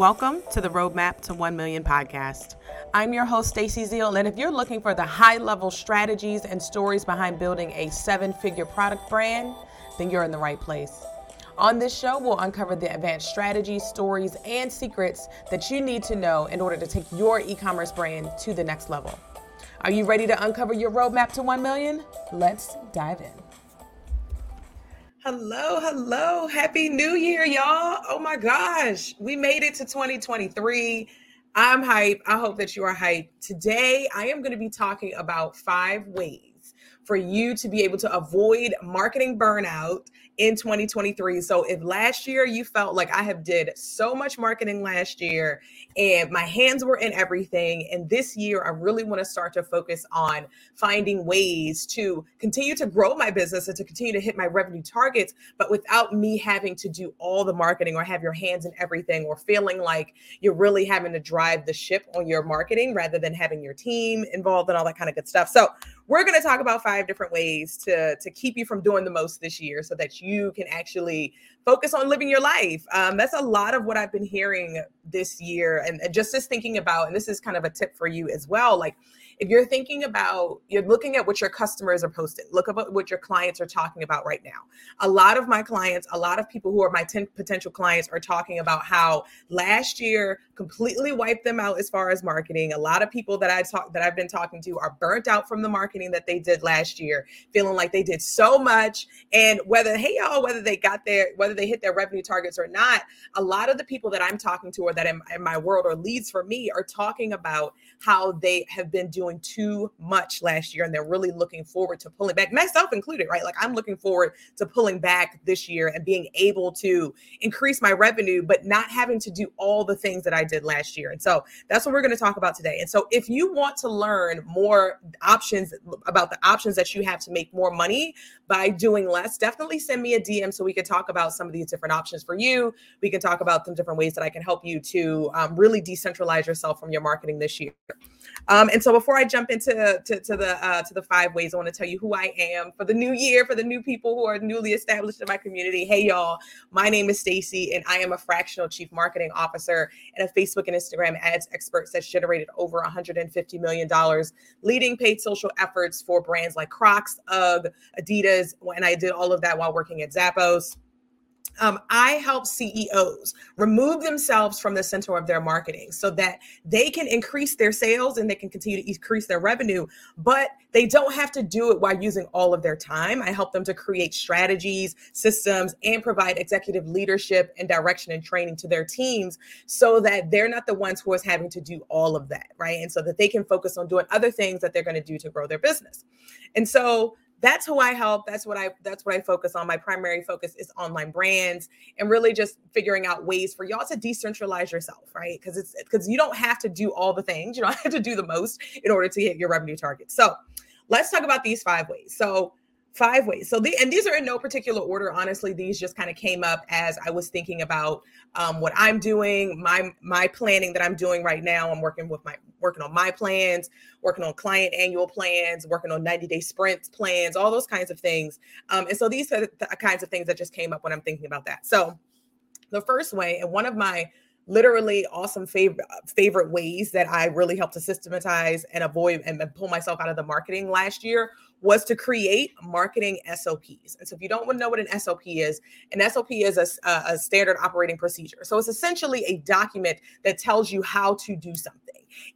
Welcome to the Roadmap to 1 Million podcast. I'm your host, Stacy Zeal, and if you're looking for the high level strategies and stories behind building a seven figure product brand, then you're in the right place. On this show, we'll uncover the advanced strategies, stories, and secrets that you need to know in order to take your e commerce brand to the next level. Are you ready to uncover your roadmap to 1 million? Let's dive in. Hello, hello. Happy New Year, y'all. Oh my gosh. We made it to 2023. I'm hype. I hope that you are hype. Today, I am going to be talking about five ways for you to be able to avoid marketing burnout in 2023. So if last year you felt like I have did so much marketing last year and my hands were in everything and this year I really want to start to focus on finding ways to continue to grow my business and to continue to hit my revenue targets but without me having to do all the marketing or have your hands in everything or feeling like you're really having to drive the ship on your marketing rather than having your team involved and all that kind of good stuff. So we're going to talk about five different ways to to keep you from doing the most this year so that you can actually focus on living your life. Um, that's a lot of what i've been hearing this year and just just thinking about and this is kind of a tip for you as well like if you're thinking about you're looking at what your customers are posting look about what your clients are talking about right now. A lot of my clients a lot of people who are my 10 potential clients are talking about how last year completely wiped them out as far as marketing. A lot of people that i talk that i've been talking to are burnt out from the marketing that they did last year feeling like they did so much. And whether hey y'all whether they got their whether they hit their revenue targets or not a lot of the people that i'm talking to or that in, in my world or leads for me are talking about how they have been doing doing too much last year and they're really looking forward to pulling back, myself included, right? Like I'm looking forward to pulling back this year and being able to increase my revenue, but not having to do all the things that I did last year. And so that's what we're going to talk about today. And so if you want to learn more options about the options that you have to make more money by doing less, definitely send me a DM so we can talk about some of these different options for you. We can talk about some different ways that I can help you to um, really decentralize yourself from your marketing this year. Um, and so before I jump into to, to the uh, to the five ways, I want to tell you who I am for the new year, for the new people who are newly established in my community. Hey y'all, my name is Stacy, and I am a fractional chief marketing officer and a Facebook and Instagram ads expert that's generated over 150 million dollars, leading paid social efforts for brands like Crocs, UGG, Adidas, and I did all of that while working at Zappos um, I help CEOs remove themselves from the center of their marketing so that they can increase their sales and they can continue to increase their revenue, but they don't have to do it while using all of their time. I help them to create strategies, systems, and provide executive leadership and direction and training to their teams so that they're not the ones who is having to do all of that, right? And so that they can focus on doing other things that they're going to do to grow their business. And so that's who I help. That's what I that's what I focus on. My primary focus is online brands and really just figuring out ways for y'all to decentralize yourself, right? Because it's because you don't have to do all the things. You don't have to do the most in order to hit your revenue target. So let's talk about these five ways. So five ways. So the and these are in no particular order. Honestly, these just kind of came up as I was thinking about um, what I'm doing, my my planning that I'm doing right now. I'm working with my working on my plans, working on client annual plans, working on 90 day sprints plans, all those kinds of things. Um, and so these are the kinds of things that just came up when I'm thinking about that. So the first way, and one of my literally awesome favorite favorite ways that I really helped to systematize and avoid and pull myself out of the marketing last year was to create marketing SOPs. And so, if you don't want to know what an SOP is, an SOP is a, a standard operating procedure. So, it's essentially a document that tells you how to do something.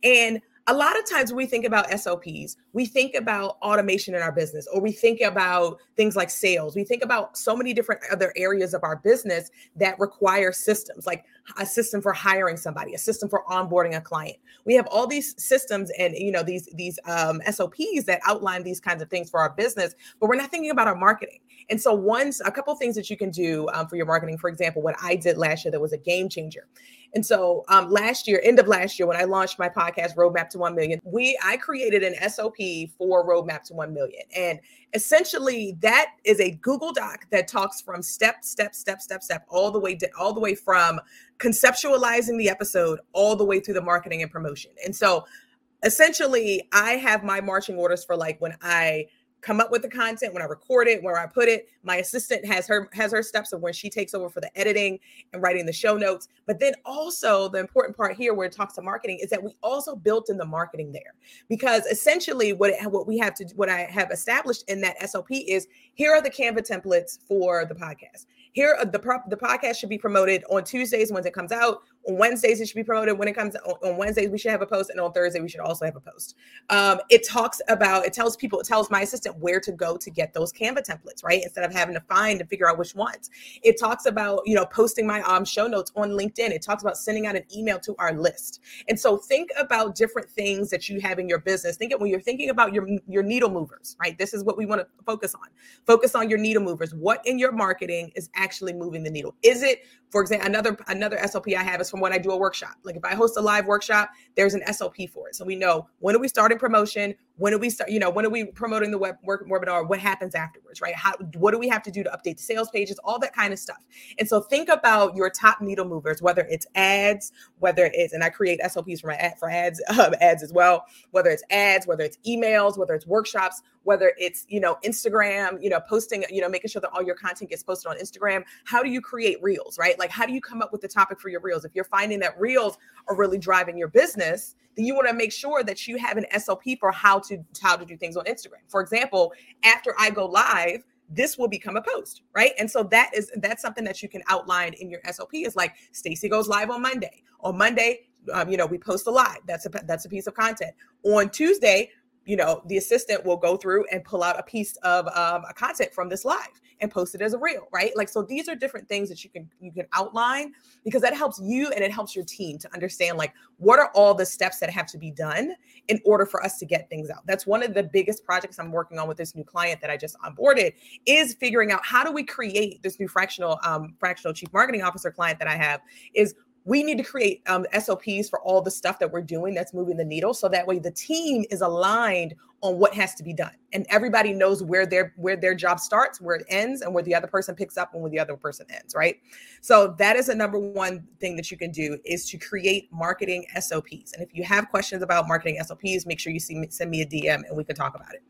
And a lot of times when we think about SOPs, we think about automation in our business, or we think about things like sales. We think about so many different other areas of our business that require systems, like a system for hiring somebody, a system for onboarding a client. We have all these systems and you know these these um, SOPs that outline these kinds of things for our business, but we're not thinking about our marketing. And so, once a couple things that you can do um, for your marketing, for example, what I did last year that was a game changer. And so, um, last year, end of last year, when I launched my podcast, Roadmap to 1 Million, we I created an SOP for Roadmap to 1 Million. And essentially, that is a Google Doc that talks from step, step, step, step, step, all the way to, all the way from conceptualizing the episode all the way through the marketing and promotion. And so, essentially, I have my marching orders for like when I come up with the content, when I record it, where I put it. My assistant has her has her steps of when she takes over for the editing and writing the show notes. But then also the important part here where it talks to marketing is that we also built in the marketing there. Because essentially what it, what we have to what I have established in that SOP is here are the Canva templates for the podcast here uh, the the podcast should be promoted on Tuesdays once it comes out. Wednesdays, it should be promoted when it comes on, Wednesdays. We should have a post, and on Thursday, we should also have a post. Um, it talks about, it tells people, it tells my assistant where to go to get those Canva templates, right? Instead of having to find and figure out which ones. It talks about, you know, posting my um, show notes on LinkedIn. It talks about sending out an email to our list. And so think about different things that you have in your business. Think of when you're thinking about your your needle movers, right? This is what we want to focus on. Focus on your needle movers. What in your marketing is actually moving the needle? Is it for example, another another SOP I have is from when I do a workshop. Like if I host a live workshop, there's an SOP for it. So we know when are we starting promotion, when do we start, you know, when are we promoting the web work webinar, what happens afterwards, right? How what do we have to do to update the sales pages, all that kind of stuff. And so think about your top needle movers, whether it's ads, whether it's and I create SOPs for my ad for ads, um, ads as well, whether it's ads, whether it's emails, whether it's workshops, whether it's you know Instagram, you know, posting, you know, making sure that all your content gets posted on Instagram. How do you create reels, right? Like how do you come up with the topic for your reels? If you're finding that reels are really driving your business, then you want to make sure that you have an SOP for how to how to do things on Instagram. For example, after I go live, this will become a post, right? And so that is that's something that you can outline in your SOP. Is like Stacy goes live on Monday. On Monday, um, you know, we post a live. That's a that's a piece of content. On Tuesday, you know, the assistant will go through and pull out a piece of um, a content from this live and post it as a reel, right? Like, so these are different things that you can you can outline because that helps you and it helps your team to understand like what are all the steps that have to be done in order for us to get things out. That's one of the biggest projects I'm working on with this new client that I just onboarded is figuring out how do we create this new fractional um, fractional chief marketing officer client that I have is we need to create um, SOPs for all the stuff that we're doing that's moving the needle, so that way the team is aligned on what has to be done, and everybody knows where their where their job starts, where it ends, and where the other person picks up and where the other person ends. Right. So that is a number one thing that you can do is to create marketing SOPs. And if you have questions about marketing SOPs, make sure you see, send me a DM and we can talk about it.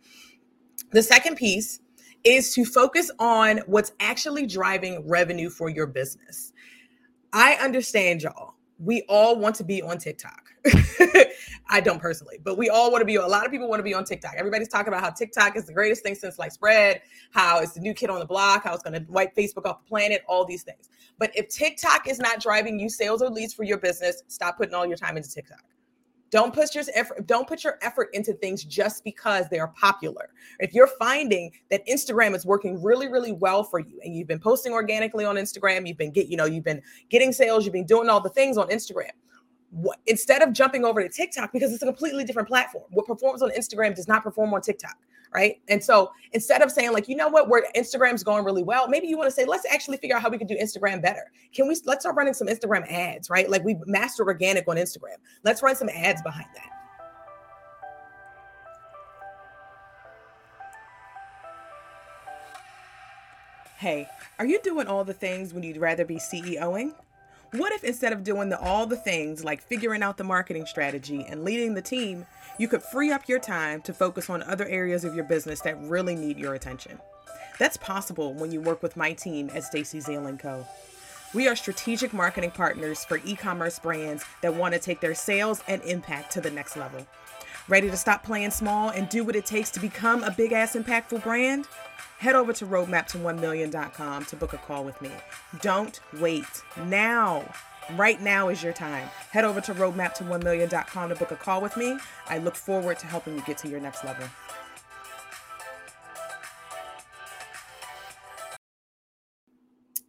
The second piece is to focus on what's actually driving revenue for your business. I understand y'all. We all want to be on TikTok. I don't personally, but we all want to be. A lot of people want to be on TikTok. Everybody's talking about how TikTok is the greatest thing since sliced bread, how it's the new kid on the block, how it's going to wipe Facebook off the planet, all these things. But if TikTok is not driving you sales or leads for your business, stop putting all your time into TikTok. Don't put your effort, don't put your effort into things just because they are popular. If you're finding that Instagram is working really, really well for you and you've been posting organically on Instagram, you've been get, you know, you've been getting sales, you've been doing all the things on Instagram. Instead of jumping over to TikTok because it's a completely different platform. What performs on Instagram does not perform on TikTok right? And so instead of saying like, you know what, where Instagram's going really well, maybe you want to say, let's actually figure out how we can do Instagram better. Can we let's start running some Instagram ads, right? Like we mastered organic on Instagram. Let's run some ads behind that. Hey, are you doing all the things when you'd rather be CEOing? What if instead of doing the, all the things like figuring out the marketing strategy and leading the team, you could free up your time to focus on other areas of your business that really need your attention? That's possible when you work with my team at Stacy Zeal & Co. We are strategic marketing partners for e-commerce brands that want to take their sales and impact to the next level. Ready to stop playing small and do what it takes to become a big ass impactful brand? head over to roadmap to 1 million.com to book a call with me. Don't wait. Now, right now is your time. Head over to roadmap to 1 million.com to book a call with me. I look forward to helping you get to your next level.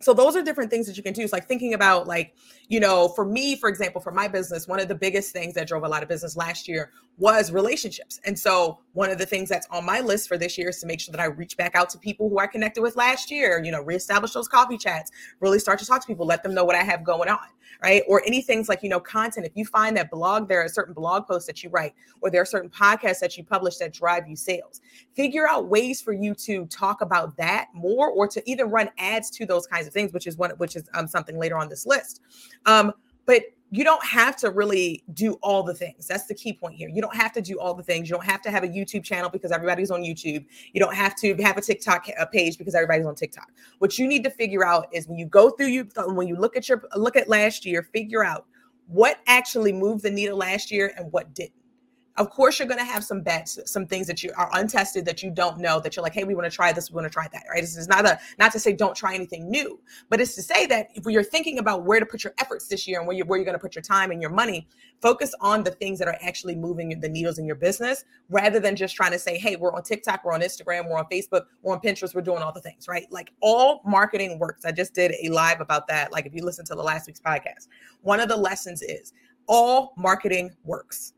So those are different things that you can do. It's like thinking about like, you know, for me, for example, for my business, one of the biggest things that drove a lot of business last year was relationships. And so one of the things that's on my list for this year is to make sure that I reach back out to people who I connected with last year, you know, reestablish those coffee chats, really start to talk to people, let them know what I have going on right? Or any things like, you know, content. If you find that blog, there are certain blog posts that you write, or there are certain podcasts that you publish that drive you sales. Figure out ways for you to talk about that more or to even run ads to those kinds of things, which is one, which is um, something later on this list. Um, but you don't have to really do all the things. That's the key point here. You don't have to do all the things. You don't have to have a YouTube channel because everybody's on YouTube. You don't have to have a TikTok uh, page because everybody's on TikTok. What you need to figure out is when you go through you when you look at your look at last year, figure out what actually moved the needle last year and what didn't of course you're going to have some bets some things that you are untested that you don't know that you're like hey we want to try this we want to try that right? This is not a not to say don't try anything new but it's to say that if you're thinking about where to put your efforts this year and where you're, where you're going to put your time and your money focus on the things that are actually moving the needles in your business rather than just trying to say hey we're on tiktok we're on instagram we're on facebook we're on pinterest we're doing all the things right? Like all marketing works. I just did a live about that like if you listen to the last week's podcast. One of the lessons is all marketing works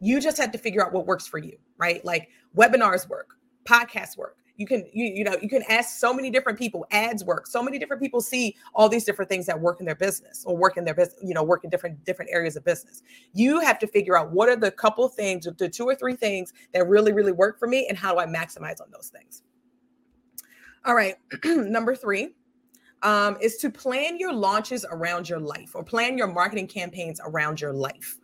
you just have to figure out what works for you, right? Like webinars work, podcasts work. You can you you know you can ask so many different people. Ads work. So many different people see all these different things that work in their business or work in their business. You know, work in different different areas of business. You have to figure out what are the couple things, the two or three things that really really work for me, and how do I maximize on those things. All right, number three um, is to plan your launches around your life or plan your marketing campaigns around your life.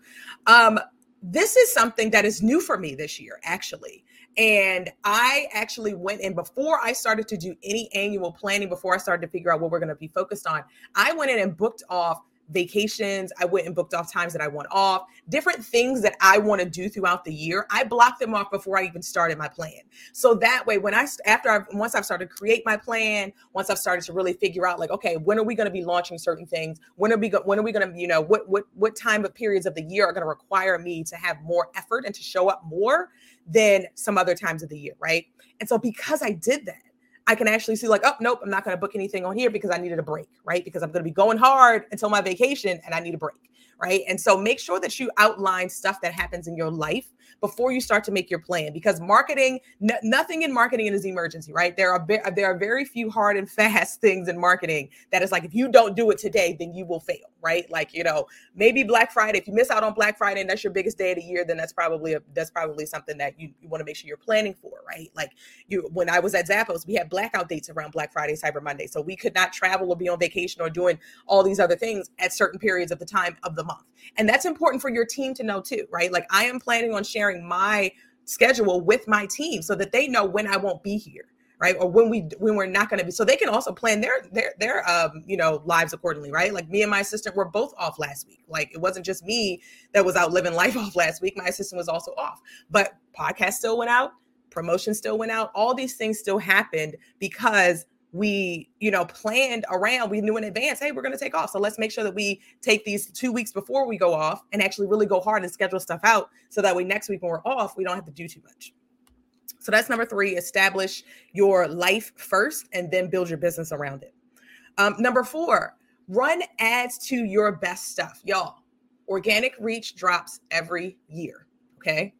Um, this is something that is new for me this year, actually. And I actually went in before I started to do any annual planning, before I started to figure out what we're going to be focused on. I went in and booked off vacations. I went and booked off times that I want off, different things that I want to do throughout the year. I blocked them off before I even started my plan. So that way, when I, after I've, once I've started to create my plan, once I've started to really figure out like, okay, when are we going to be launching certain things? When are we, go, when are we going to, you know, what, what, what time of periods of the year are going to require me to have more effort and to show up more than some other times of the year. Right. And so because I did that, I can actually see like, oh nope, I'm not going to book anything on here because I needed a break, right? Because I'm going to be going hard until my vacation and I need a break, right? And so make sure that you outline stuff that happens in your life before you start to make your plan because marketing n- nothing in marketing is emergency right there are be- there are very few hard and fast things in marketing that is like if you don't do it today then you will fail right? Like you know maybe black friday if you miss out on black friday and that's your biggest day of the year then that's probably a that's probably something that you, you want to make sure you're planning for right? Like you when i was at zappos we had blackout dates around black friday cyber monday so we could not travel or be on vacation or doing all these other things at certain periods of the time of the month. And that's important for your team to know too right? Like i am planning on sharing sharing my schedule with my team so that they know when I won't be here right? Or when we when we're not going to be so they can also plan their their their um you know lives accordingly right? Like me and my assistant were both off last week. Like it wasn't just me that was out living life off last week. My assistant was also off. But podcast still went out promotion still went out. All these things still happened because we you know planned around. We knew in advance hey we're going to take off. So let's make sure that we take these two weeks before we go off and actually really go hard and schedule stuff out so that way next week when we're off we don't have to do too much so that's number three establish your life first and then build your business around it. Um, number four run ads to your best stuff. Y'all organic reach drops every year okay?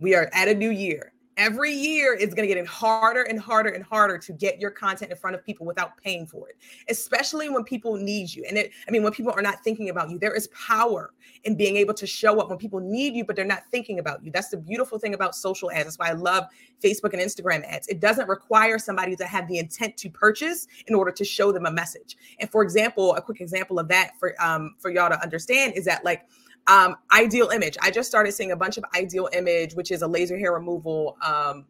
We are at a new year every year it's going to get harder and harder and harder to get your content in front of people without paying for it especially when people need you. And it i mean when people are not thinking about you there is power in being able to show up when people need you but they're not thinking about you. That's the beautiful thing about social ads. That's why i love facebook and instagram ads. It doesn't require somebody to have the intent to purchase in order to show them a message. And for example a quick example of that for um for y'all to understand is that like um, ideal image. I just started seeing a bunch of ideal image, which is a laser hair removal um,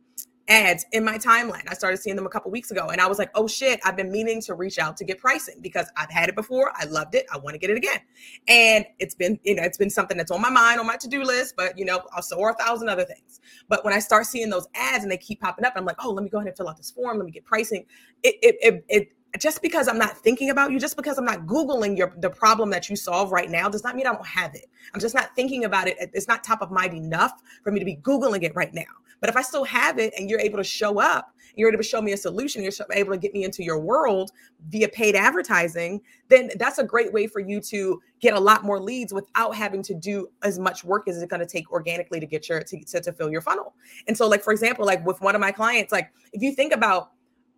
ads in my timeline. I started seeing them a couple weeks ago and I was like, oh shit, I've been meaning to reach out to get pricing because I've had it before. I loved it. I want to get it again. And it's been, you know, it's been something that's on my mind, on my to-do list, but you know, also or a thousand other things. But when I start seeing those ads and they keep popping up, I'm like, oh, let me go ahead and fill out this form. Let me get pricing. It, it, it, it just because I'm not thinking about you, just because I'm not Googling your the problem that you solve right now, does not mean I don't have it. I'm just not thinking about it. It's not top of mind enough for me to be Googling it right now. But if I still have it and you're able to show up, you're able to show me a solution, you're able to get me into your world via paid advertising, then that's a great way for you to get a lot more leads without having to do as much work as it's going to take organically to get your to, to, to fill your funnel. And so, like for example, like with one of my clients, like if you think about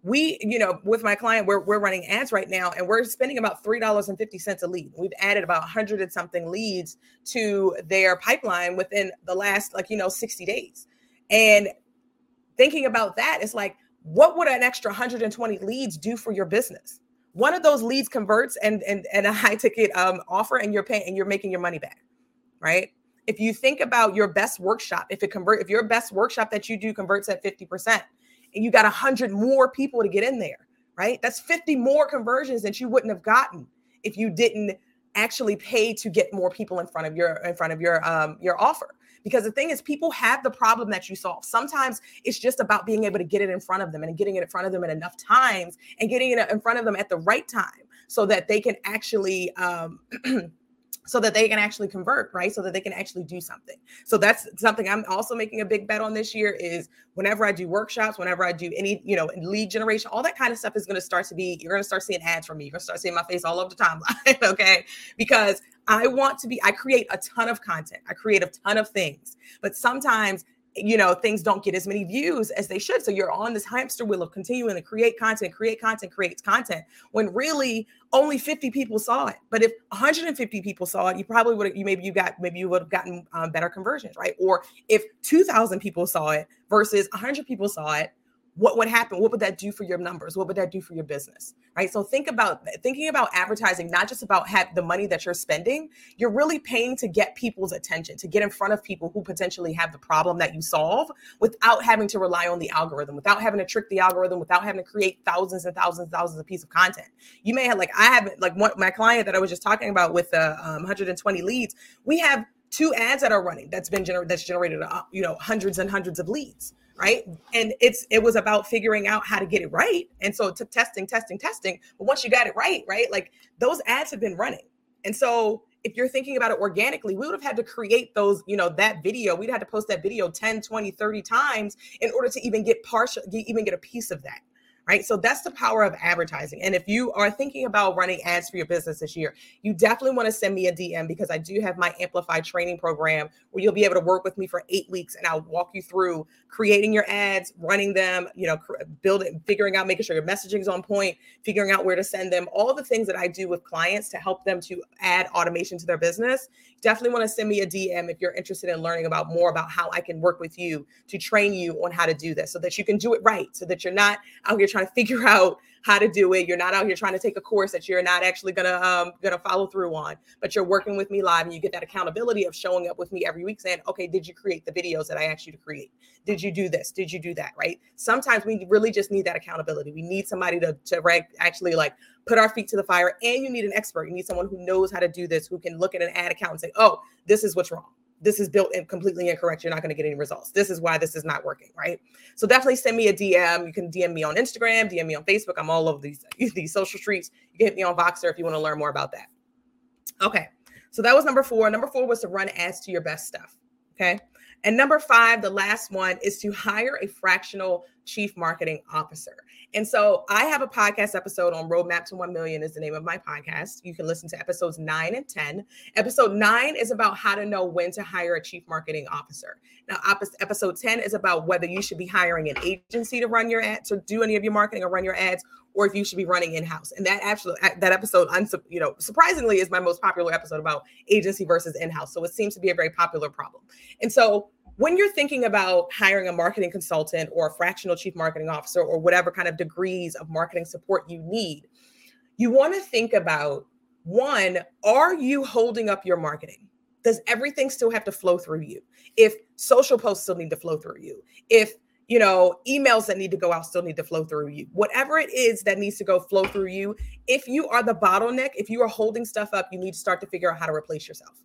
we, you know, with my client, we're, we're running ads right now and we're spending about $3.50 a lead. We've added about 100 and something leads to their pipeline within the last, like, you know, 60 days. And thinking about that, it's like, what would an extra 120 leads do for your business? one of those leads converts and and, and a high ticket um, offer and you're paying and you're making your money back right if you think about your best workshop if it convert if your best workshop that you do converts at 50% and you got 100 more people to get in there right? That's 50 more conversions that you wouldn't have gotten if you didn't actually pay to get more people in front of your in front of your um your offer. Because the thing is people have the problem that you solve. Sometimes it's just about being able to get it in front of them and getting it in front of them in enough times and getting it in front of them at the right time so that they can actually um so that they can actually convert right? So that they can actually do something. So that's something i'm also making a big bet on this year is whenever i do workshops whenever i do any you know lead generation all that kind of stuff is going to start to be you're going to start seeing ads from me. You're going to start seeing my face all over the timeline okay? Because i want to be i create a ton of content. I create a ton of things. But sometimes you know things don't get as many views as they should. So you're on this hamster wheel of continuing to create content create content create content when really only 50 people saw it. But if 150 people saw it you probably would you maybe you got maybe you would have gotten um, better conversions right? Or if 2000 people saw it versus 100 people saw it what would happen? What would that do for your numbers? What would that do for your business? Right? So think about thinking about advertising not just about have the money that you're spending you're really paying to get people's attention to get in front of people who potentially have the problem that you solve without having to rely on the algorithm without having to trick the algorithm without having to create thousands and thousands and thousands of pieces of content. You may have like i have like one my client that i was just talking about with the um, 120 leads we have two ads that are running that's been generated that's generated uh, you know hundreds and hundreds of leads right? And it's it was about figuring out how to get it right. And so to testing testing testing. But once you got it right right like those ads have been running. And so if you're thinking about it organically we would have had to create those you know that video. We'd had to post that video 10 20 30 times in order to even get partial even get a piece of that right? So that's the power of advertising. And if you are thinking about running ads for your business this year, you definitely want to send me a DM because I do have my Amplify training program where you'll be able to work with me for eight weeks and I'll walk you through creating your ads, running them, you know, building, figuring out, making sure your messaging is on point, figuring out where to send them, all the things that I do with clients to help them to add automation to their business. Definitely want to send me a DM if you're interested in learning about more about how I can work with you to train you on how to do this so that you can do it right, so that you're not out here trying to figure out how to do it. You're not out here trying to take a course that you're not actually gonna um, gonna follow through on, but you're working with me live and you get that accountability of showing up with me every week saying, okay, did you create the videos that I asked you to create? Did you do this? Did you do that? Right? Sometimes we really just need that accountability. We need somebody to, to actually like put our feet to the fire and you need an expert. You need someone who knows how to do this, who can look at an ad account and say, oh, this is what's wrong this is built in completely incorrect. You're not going to get any results. This is why this is not working, right? So definitely send me a DM. You can DM me on Instagram, DM me on Facebook. I'm all over these these social streets. You can hit me on Voxer if you want to learn more about that. Okay, so that was number four. Number four was to run ads to your best stuff. Okay, and number five, the last one, is to hire a fractional chief marketing officer. And so I have a podcast episode on Roadmap to 1 Million, is the name of my podcast. You can listen to episodes nine and 10. Episode nine is about how to know when to hire a chief marketing officer. Now, episode 10 is about whether you should be hiring an agency to run your ads, to do any of your marketing or run your ads, or if you should be running in-house. And that actually that episode, you know, surprisingly is my most popular episode about agency versus in-house. So it seems to be a very popular problem. And so when you're thinking about hiring a marketing consultant or a fractional chief marketing officer or whatever kind of degrees of marketing support you need, you want to think about one, are you holding up your marketing? Does everything still have to flow through you? If social posts still need to flow through you, if you know, emails that need to go out still need to flow through you. Whatever it is that needs to go flow through you, if you are the bottleneck, if you are holding stuff up, you need to start to figure out how to replace yourself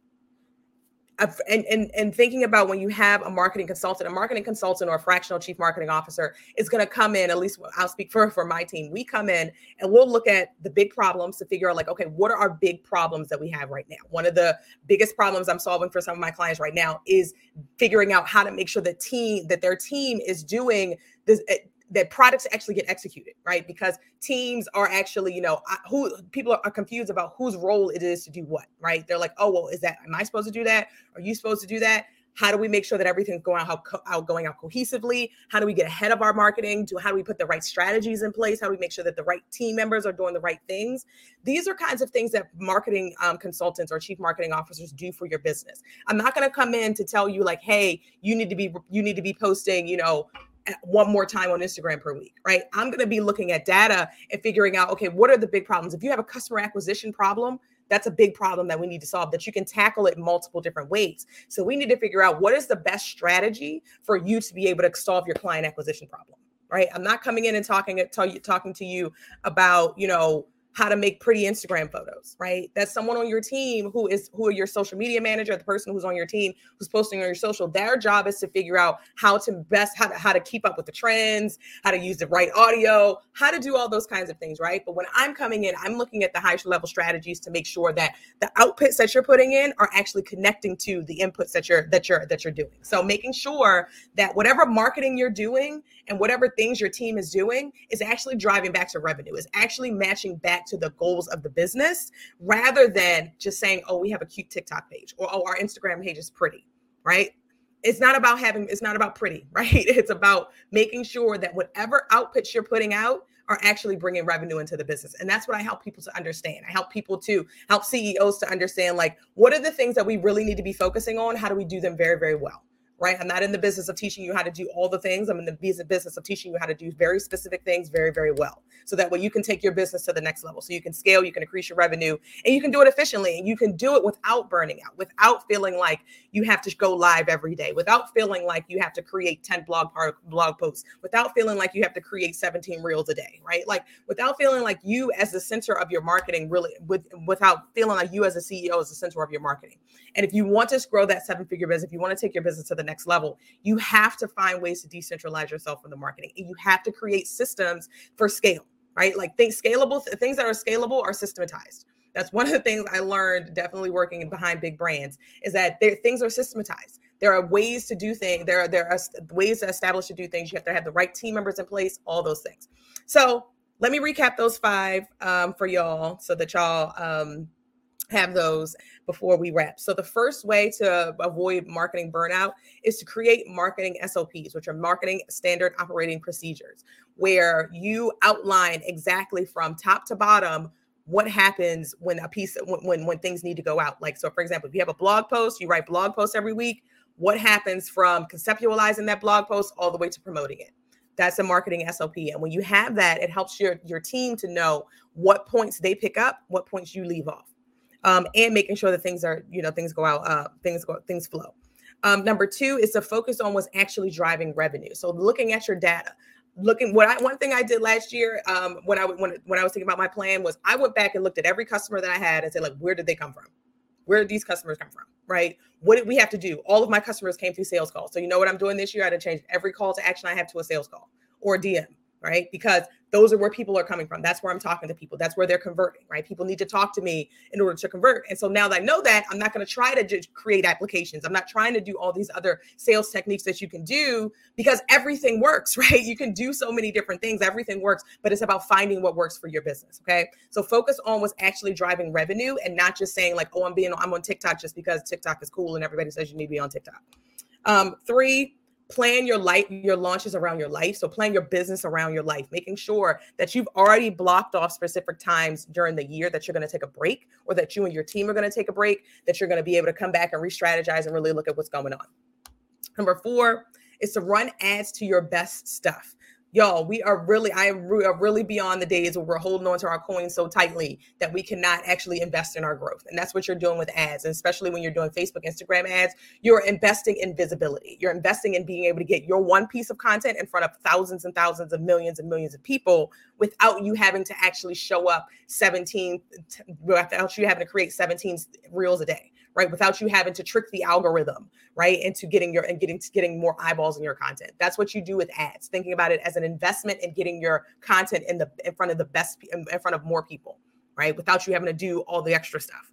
and, and and thinking about when you have a marketing consultant, a marketing consultant or a fractional chief marketing officer is going to come in. At least I'll speak for for my team. We come in and we'll look at the big problems to figure out like, okay, what are our big problems that we have right now? One of the biggest problems I'm solving for some of my clients right now is figuring out how to make sure the team that their team is doing this eh, that products actually get executed, right? Because teams are actually, you know, who people are confused about whose role it is to do what, right? They're like, oh, well, is that am I supposed to do that? Are you supposed to do that? How do we make sure that everything's going out, out going out cohesively? How do we get ahead of our marketing? Do how do we put the right strategies in place? How do we make sure that the right team members are doing the right things? These are kinds of things that marketing um, consultants or chief marketing officers do for your business. I'm not going to come in to tell you like, hey, you need to be you need to be posting, you know, one more time on Instagram per week, right? I'm going to be looking at data and figuring out, okay, what are the big problems? If you have a customer acquisition problem, that's a big problem that we need to solve that you can tackle it multiple different ways. So we need to figure out what is the best strategy for you to be able to solve your client acquisition problem, right? I'm not coming in and talking talking to you about, you know, how to make pretty Instagram photos, right? That's someone on your team who is who are your social media manager, the person who's on your team who's posting on your social. Their job is to figure out how to best how to how to keep up with the trends, how to use the right audio, how to do all those kinds of things, right? But when I'm coming in, I'm looking at the high level strategies to make sure that the outputs that you're putting in are actually connecting to the inputs that you're that you're that you're doing. So making sure that whatever marketing you're doing and whatever things your team is doing is actually driving back to revenue, is actually matching back to the goals of the business rather than just saying, oh, we have a cute TikTok page or oh, our Instagram page is pretty, right? It's not about having, it's not about pretty, right? It's about making sure that whatever outputs you're putting out are actually bringing revenue into the business. And that's what I help people to understand. I help people to help CEOs to understand like, what are the things that we really need to be focusing on? How do we do them very, very well? Right? I'm not in the business of teaching you how to do all the things. I'm in the business of teaching you how to do very specific things very, very well. So that way you can take your business to the next level. So you can scale, you can increase your revenue, and you can do it efficiently. And you can do it without burning out, without feeling like you have to go live every day, without feeling like you have to create 10 blog blog posts, without feeling like you have to create 17 reels a day, right? Like without feeling like you as the center of your marketing really with without feeling like you as a CEO is the center of your marketing. And if you want to grow that seven figure business, if you want to take your business to the next level, you have to find ways to decentralize yourself from the marketing. And you have to create systems for scale, right? Like things scalable, things that are scalable are systematized. That's one of the things I learned definitely working behind big brands is that things are systematized. There are ways to do things. There are there are ways to establish to do things. You have to have the right team members in place. All those things. So let me recap those five um, for y'all so that y'all um, have those before we wrap. So the first way to avoid marketing burnout is to create marketing SOPs, which are marketing standard operating procedures, where you outline exactly from top to bottom what happens when a piece when, when things need to go out. Like so for example, if you have a blog post, you write blog posts every week, what happens from conceptualizing that blog post all the way to promoting it? That's a marketing SOP. And when you have that, it helps your your team to know what points they pick up, what points you leave off um, and making sure that things are, you know, things go out, uh, things go, things flow. Um, number two is to focus on what's actually driving revenue. So looking at your data, looking what I one thing I did last year um, when I when when I was thinking about my plan was I went back and looked at every customer that I had and said like where did they come from? Where did these customers come from? Right? What did we have to do? All of my customers came through sales calls. So you know what I'm doing this year? I had to change every call to action I have to a sales call or a DM right? Because those are where people are coming from. That's where I'm talking to people. That's where they're converting, right? People need to talk to me in order to convert. And so now that I know that, I'm not going to try to just create applications. I'm not trying to do all these other sales techniques that you can do because everything works, right? You can do so many different things. Everything works, but it's about finding what works for your business. Okay. So focus on what's actually driving revenue and not just saying like, oh, I'm being I'm on TikTok just because TikTok is cool and everybody says you need to be on TikTok. Um, three, plan your life your launches around your life. So plan your business around your life making sure that you've already blocked off specific times during the year that you're going to take a break or that you and your team are going to take a break that you're going to be able to come back and re-strategize and really look at what's going on. Number four is to run ads to your best stuff y'all, we are really, I am re- really beyond the days where we're holding on to our coins so tightly that we cannot actually invest in our growth. And that's what you're doing with ads. And especially when you're doing Facebook, Instagram ads, you're investing in visibility. You're investing in being able to get your one piece of content in front of thousands and thousands of millions and millions of people without you having to actually show up 17, without you having to create 17 reels a day right? Without you having to trick the algorithm, right? Into getting your and getting getting more eyeballs in your content. That's what you do with ads. Thinking about it as an investment in getting your content in the in front of the best in front of more people, right? Without you having to do all the extra stuff.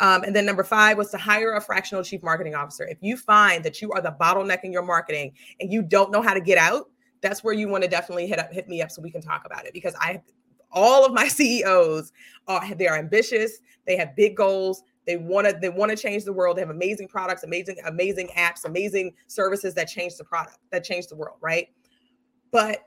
Um, and then number five was to hire a fractional chief marketing officer. If you find that you are the bottleneck in your marketing and you don't know how to get out, that's where you want to definitely hit up hit me up so we can talk about it because I all of my CEOs are they're ambitious, they have big goals, they want to they want to change the world. They have amazing products, amazing amazing apps, amazing services that change the product, that change the world, right? But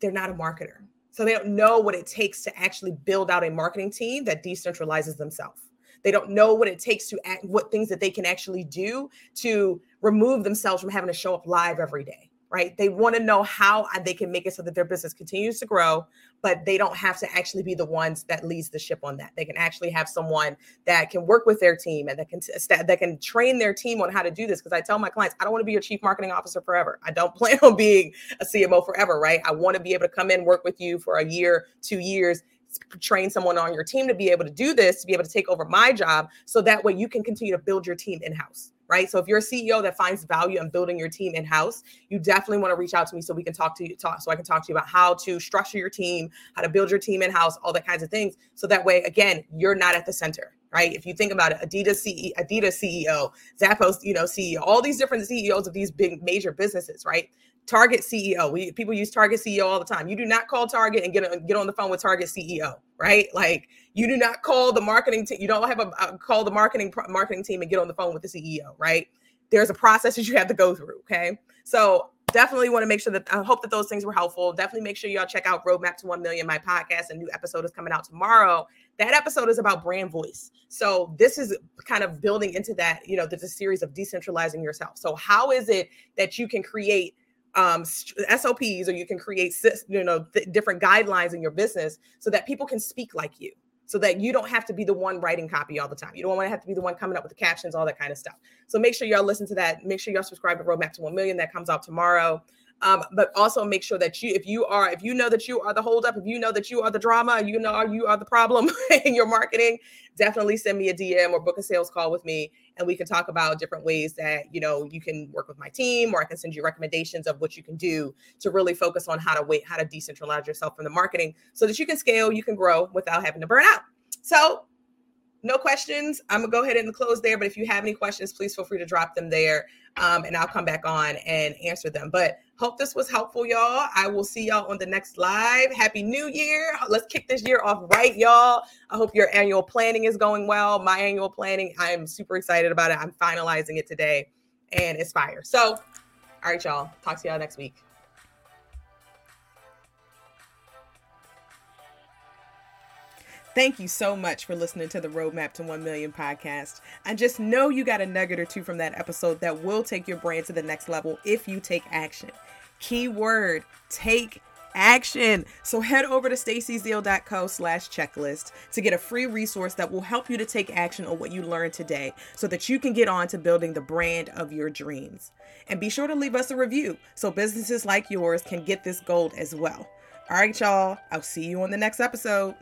they're not a marketer. So they don't know what it takes to actually build out a marketing team that decentralizes themselves. They don't know what it takes to act, what things that they can actually do to remove themselves from having to show up live every day right? They want to know how uh, they can make it so that their business continues to grow, but they don't have to actually be the ones that leads the ship on that. They can actually have someone that can work with their team and that can that can train their team on how to do this. Because I tell my clients, I don't want to be your chief marketing officer forever. I don't plan on being a CMO forever, right? I want to be able to come in, work with you for a year, two years, train someone on your team to be able to do this, to be able to take over my job, so that way you can continue to build your team in house right? So if you're a CEO that finds value in building your team in house, you definitely want to reach out to me so we can talk to you, talk so I can talk to you about how to structure your team, how to build your team in house, all that kinds of things. So that way, again, you're not at the center, right? If you think about it, Adidas CEO, Adidas CEO, Zappos, you know, CEO, all these different CEOs of these big major businesses, right? Target CEO. We people use Target CEO all the time. You do not call Target and get on, get on the phone with Target CEO, right? Like you do not call the marketing team. You don't have a, a call the marketing marketing team and get on the phone with the CEO, right? There's a process that you have to go through. Okay, so definitely want to make sure that I hope that those things were helpful. Definitely make sure y'all check out Roadmap to 1 Million, my podcast. A new episode is coming out tomorrow. That episode is about brand voice. So this is kind of building into that, you know, there's a series of decentralizing yourself. So how is it that you can create um, SOPs or you can create you know th- different guidelines in your business so that people can speak like you so that you don't have to be the one writing copy all the time. You don't want to have to be the one coming up with the captions, all that kind of stuff. So make sure y'all listen to that. Make sure y'all subscribe to Roadmap to 1 Million. That comes out tomorrow. Um, but also make sure that you, if you are, if you know that you are the holdup, if you know that you are the drama, you know you are the problem in your marketing, definitely send me a DM or book a sales call with me, and we can talk about different ways that you know you can work with my team, or I can send you recommendations of what you can do to really focus on how to wait, how to decentralize yourself from the marketing, so that you can scale, you can grow without having to burn out. So no questions. I'm gonna go ahead and close there. But if you have any questions, please feel free to drop them there, um, and I'll come back on and answer them. But hope this was helpful, y'all. I will see y'all on the next live. Happy New Year! Let's kick this year off right, y'all. I hope your annual planning is going well. My annual planning, I am super excited about it. I'm finalizing it today, and it's fire. So, all right, y'all. Talk to y'all next week. Thank you so much for listening to the Roadmap to 1 Million podcast. I just know you got a nugget or two from that episode that will take your brand to the next level if you take action. Keyword take action. So head over to stacyzeal.co slash checklist to get a free resource that will help you to take action on what you learned today so that you can get on to building the brand of your dreams. And be sure to leave us a review so businesses like yours can get this gold as well. All right, y'all. I'll see you on the next episode.